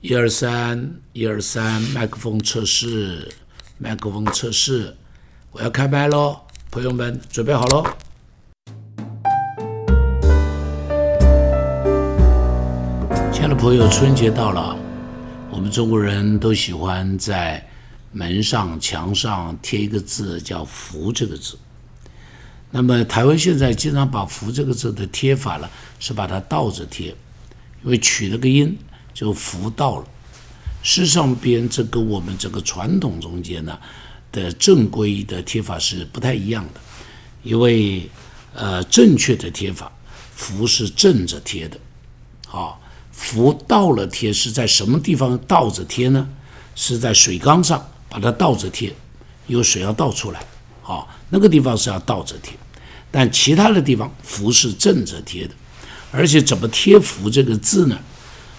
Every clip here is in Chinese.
一二三，一二三，麦克风测试，麦克风测试，我要开麦喽，朋友们准备好喽。亲爱的朋友，春节到了，我们中国人都喜欢在门上、墙上贴一个字，叫“福”这个字。那么台湾现在经常把“福”这个字的贴法呢，是把它倒着贴，因为取了个音就“福到了”。诗上边这跟我们这个传统中间呢的正规的贴法是不太一样的，因为呃正确的贴法“福”是正着贴的，好，“福”倒了贴是在什么地方倒着贴呢？是在水缸上把它倒着贴，因为水要倒出来。好，那个地方是要倒着贴，但其他的地方符是正着贴的，而且怎么贴符这个字呢，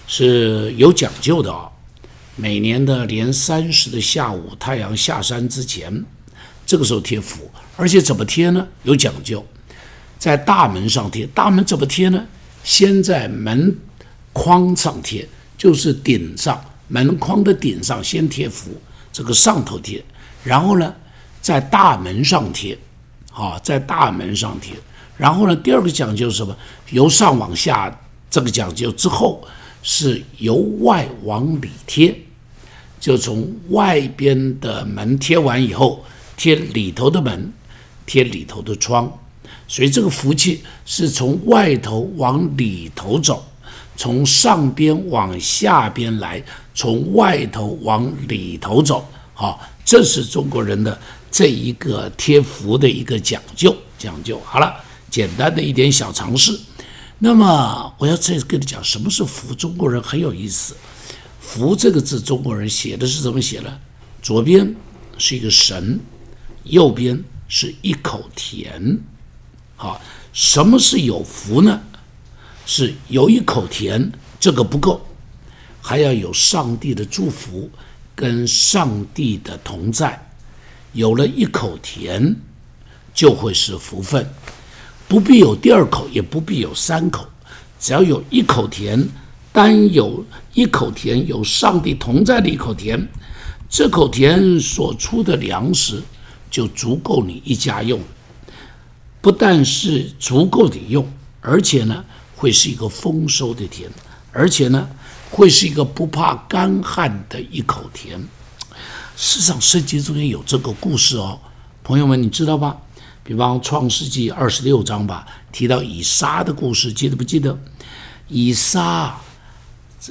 是有讲究的啊。每年的年三十的下午，太阳下山之前，这个时候贴符，而且怎么贴呢？有讲究，在大门上贴，大门怎么贴呢？先在门框上贴，就是顶上门框的顶上先贴符，这个上头贴，然后呢？在大门上贴，好，在大门上贴。然后呢，第二个讲究是什么？由上往下，这个讲究之后是由外往里贴，就从外边的门贴完以后，贴里头的门，贴里头的窗。所以这个福气是从外头往里头走，从上边往下边来，从外头往里头走。好，这是中国人的。这一个贴符的一个讲究，讲究好了，简单的一点小常识。那么我要再跟你讲，什么是符？中国人很有意思，符这个字，中国人写的是怎么写呢？左边是一个神，右边是一口田。好，什么是有福呢？是有一口田，这个不够，还要有上帝的祝福跟上帝的同在。有了一口田，就会是福分，不必有第二口，也不必有三口，只要有一口田，单有一口田，有上帝同在的一口田，这口田所出的粮食就足够你一家用，不但是足够你用，而且呢，会是一个丰收的田，而且呢，会是一个不怕干旱的一口田。事实上，圣经中间有这个故事哦，朋友们，你知道吧？比方创世纪二十六章吧，提到以撒的故事，记得不记得？以撒，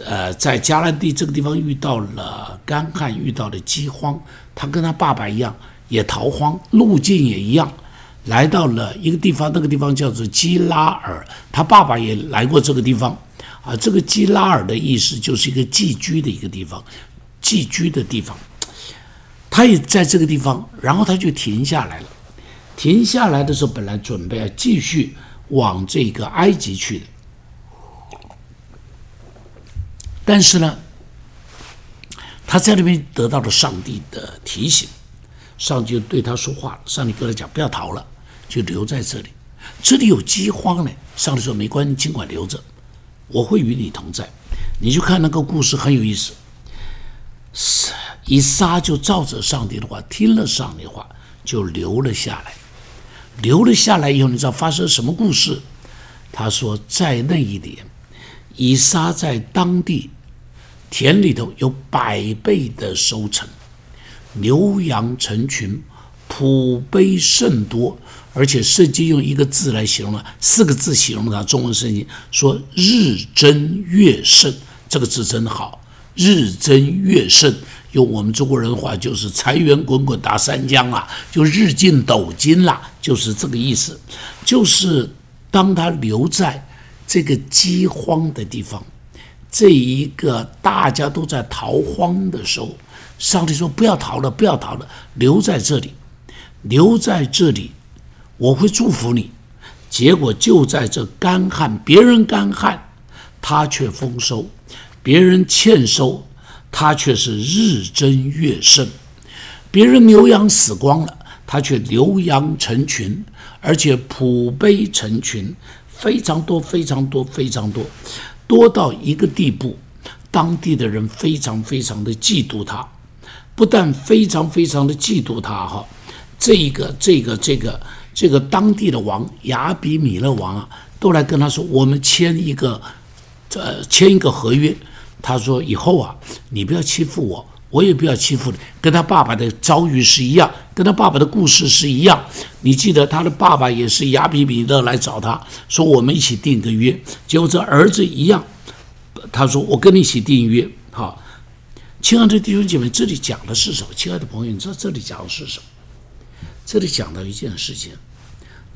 呃，在迦南地这个地方遇到了干旱，遇到了饥荒，他跟他爸爸一样，也逃荒，路径也一样，来到了一个地方，那个地方叫做基拉尔，他爸爸也来过这个地方，啊，这个基拉尔的意思就是一个寄居的一个地方，寄居的地方。他也在这个地方，然后他就停下来了。停下来的时候，本来准备要继续往这个埃及去的，但是呢，他在那边得到了上帝的提醒，上帝就对他说话上帝跟他讲：“不要逃了，就留在这里。这里有饥荒呢。”上帝说：“没关系，尽管留着，我会与你同在。”你就看那个故事很有意思。是。以撒就照着上帝的话听了上帝的话，就留了下来。留了下来以后，你知道发生什么故事？他说，在那一年，以撒在当地田里头有百倍的收成，牛羊成群，普悲甚多。而且圣经用一个字来形容了，四个字形容它。中文圣经说“日增月盛”，这个字真好，“日增月盛”。用我们中国人的话，就是财源滚滚达三江啊，就日进斗金啦，就是这个意思。就是当他留在这个饥荒的地方，这一个大家都在逃荒的时候，上帝说：“不要逃了，不要逃了，留在这里，留在这里，我会祝福你。”结果就在这干旱，别人干旱，他却丰收；别人欠收。他却是日增月盛，别人牛羊死光了，他却牛羊成群，而且普卑成群，非常多，非常多，非常多。多到一个地步，当地的人非常非常的嫉妒他，不但非常非常的嫉妒他哈，这一个这个这个这个当地的王亚比米勒王啊，都来跟他说，我们签一个，呃，签一个合约。他说以后啊，你不要欺负我。我也不要欺负你，跟他爸爸的遭遇是一样，跟他爸爸的故事是一样。你记得他的爸爸也是亚比米勒来找他说：“我们一起订个约。”结果这儿子一样，他说：“我跟你一起订约。”好，亲爱的弟兄姐妹，这里讲的是什么？亲爱的朋友，你知道这里讲的是什么？这里讲到一件事情：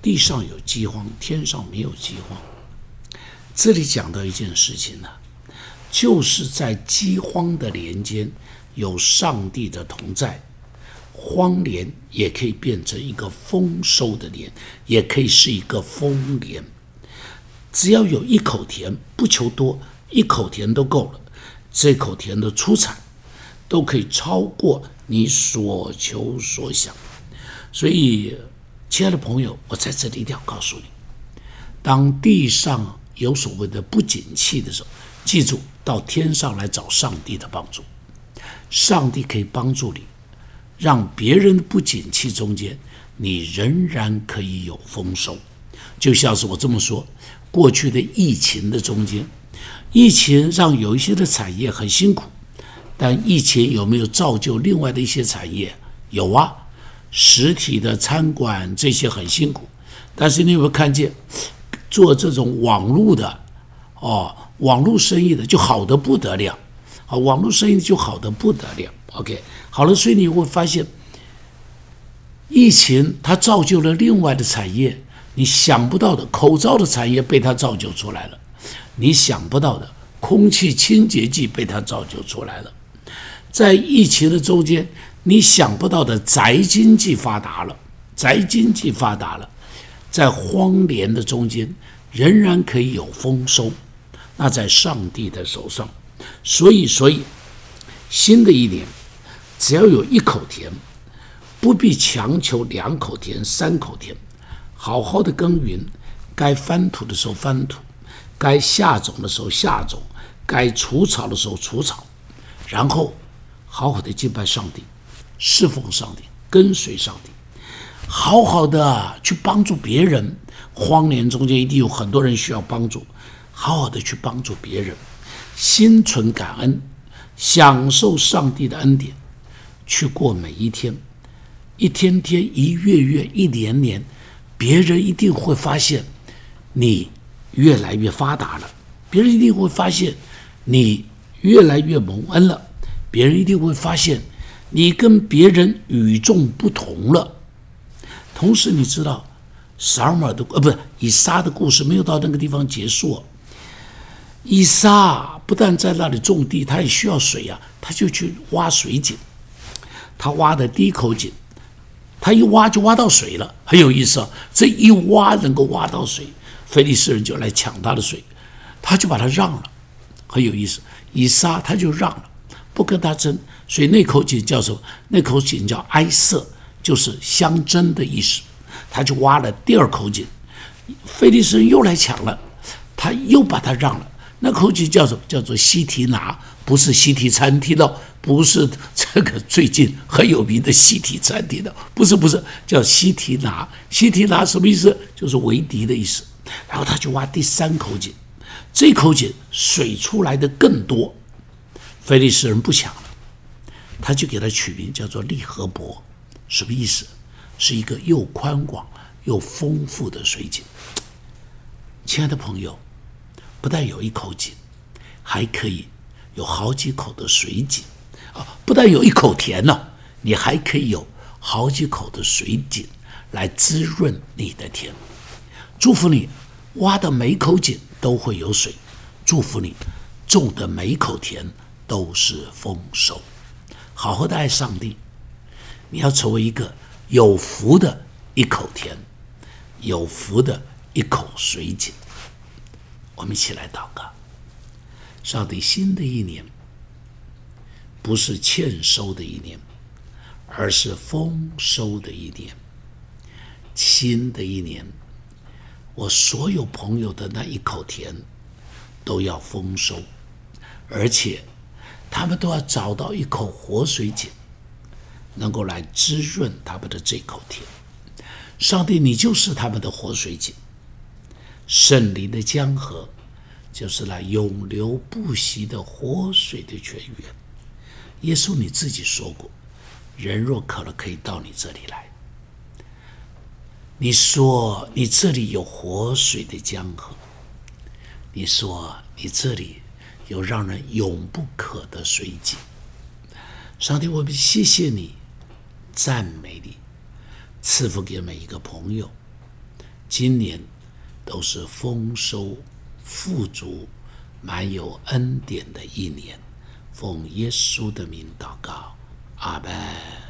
地上有饥荒，天上没有饥荒。这里讲到一件事情呢，就是在饥荒的年间。有上帝的同在，荒年也可以变成一个丰收的年，也可以是一个丰年。只要有一口田，不求多，一口田都够了。这口田的出产都可以超过你所求所想。所以，亲爱的朋友，我在这里一定要告诉你：当地上有所谓的不景气的时候，记住到天上来找上帝的帮助。上帝可以帮助你，让别人不景气中间，你仍然可以有丰收。就像是我这么说，过去的疫情的中间，疫情让有一些的产业很辛苦，但疫情有没有造就另外的一些产业？有啊，实体的餐馆这些很辛苦，但是你有没有看见，做这种网络的，哦，网络生意的就好的不得了。啊，网络生意就好的不得了。OK，好了，所以你会发现，疫情它造就了另外的产业，你想不到的口罩的产业被它造就出来了，你想不到的空气清洁剂被它造就出来了，在疫情的中间，你想不到的宅经济发达了，宅经济发达了，在荒年的中间仍然可以有丰收，那在上帝的手上。所以，所以，新的一年，只要有一口田，不必强求两口田、三口田，好好的耕耘，该翻土的时候翻土，该下种的时候下种，该除草的时候除草，然后好好的敬拜上帝，侍奉上帝，跟随上帝，好好的去帮助别人。荒年中间一定有很多人需要帮助，好好的去帮助别人。心存感恩，享受上帝的恩典，去过每一天，一天天，一月月，一年年，别人一定会发现你越来越发达了，别人一定会发现你越来越蒙恩了，别人一定会发现你跟别人与众不同了。同时，你知道，撒尔玛的呃，不是以撒的故事没有到那个地方结束。以撒不但在那里种地，他也需要水呀，他就去挖水井。他挖的第一口井，他一挖就挖到水了，很有意思啊！这一挖能够挖到水，菲利斯人就来抢他的水，他就把他让了，很有意思。以撒他就让了，不跟他争，所以那口井叫什么？那口井叫埃瑟，就是相争的意思。他就挖了第二口井，菲利斯人又来抢了，他又把他让了。那口井叫什么？叫做西提拿，不是西提餐厅的，不是这个最近很有名的西提餐厅的，不是不是，叫西提拿。西提拿什么意思？就是为敌的意思。然后他就挖第三口井，这口井水出来的更多，菲利斯人不抢了，他就给他取名叫做利和伯，什么意思？是一个又宽广又丰富的水井。亲爱的朋友。不但有一口井，还可以有好几口的水井啊！不但有一口田呢，你还可以有好几口的水井来滋润你的田。祝福你挖的每口井都会有水，祝福你种的每口田都是丰收。好好的爱上帝，你要成为一个有福的一口田，有福的一口水井。我们一起来祷告，上帝，新的一年不是欠收的一年，而是丰收的一年。新的一年，我所有朋友的那一口田都要丰收，而且他们都要找到一口活水井，能够来滋润他们的这口田。上帝，你就是他们的活水井，圣灵的江河就是那永流不息的活水的泉源。耶稣你自己说过，人若渴了，可以到你这里来。你说你这里有活水的江河，你说你这里有让人永不渴的水井。上帝，我们谢谢你，赞美你，赐福给每一个朋友。今年都是丰收、富足、满有恩典的一年。奉耶稣的名祷告，阿门。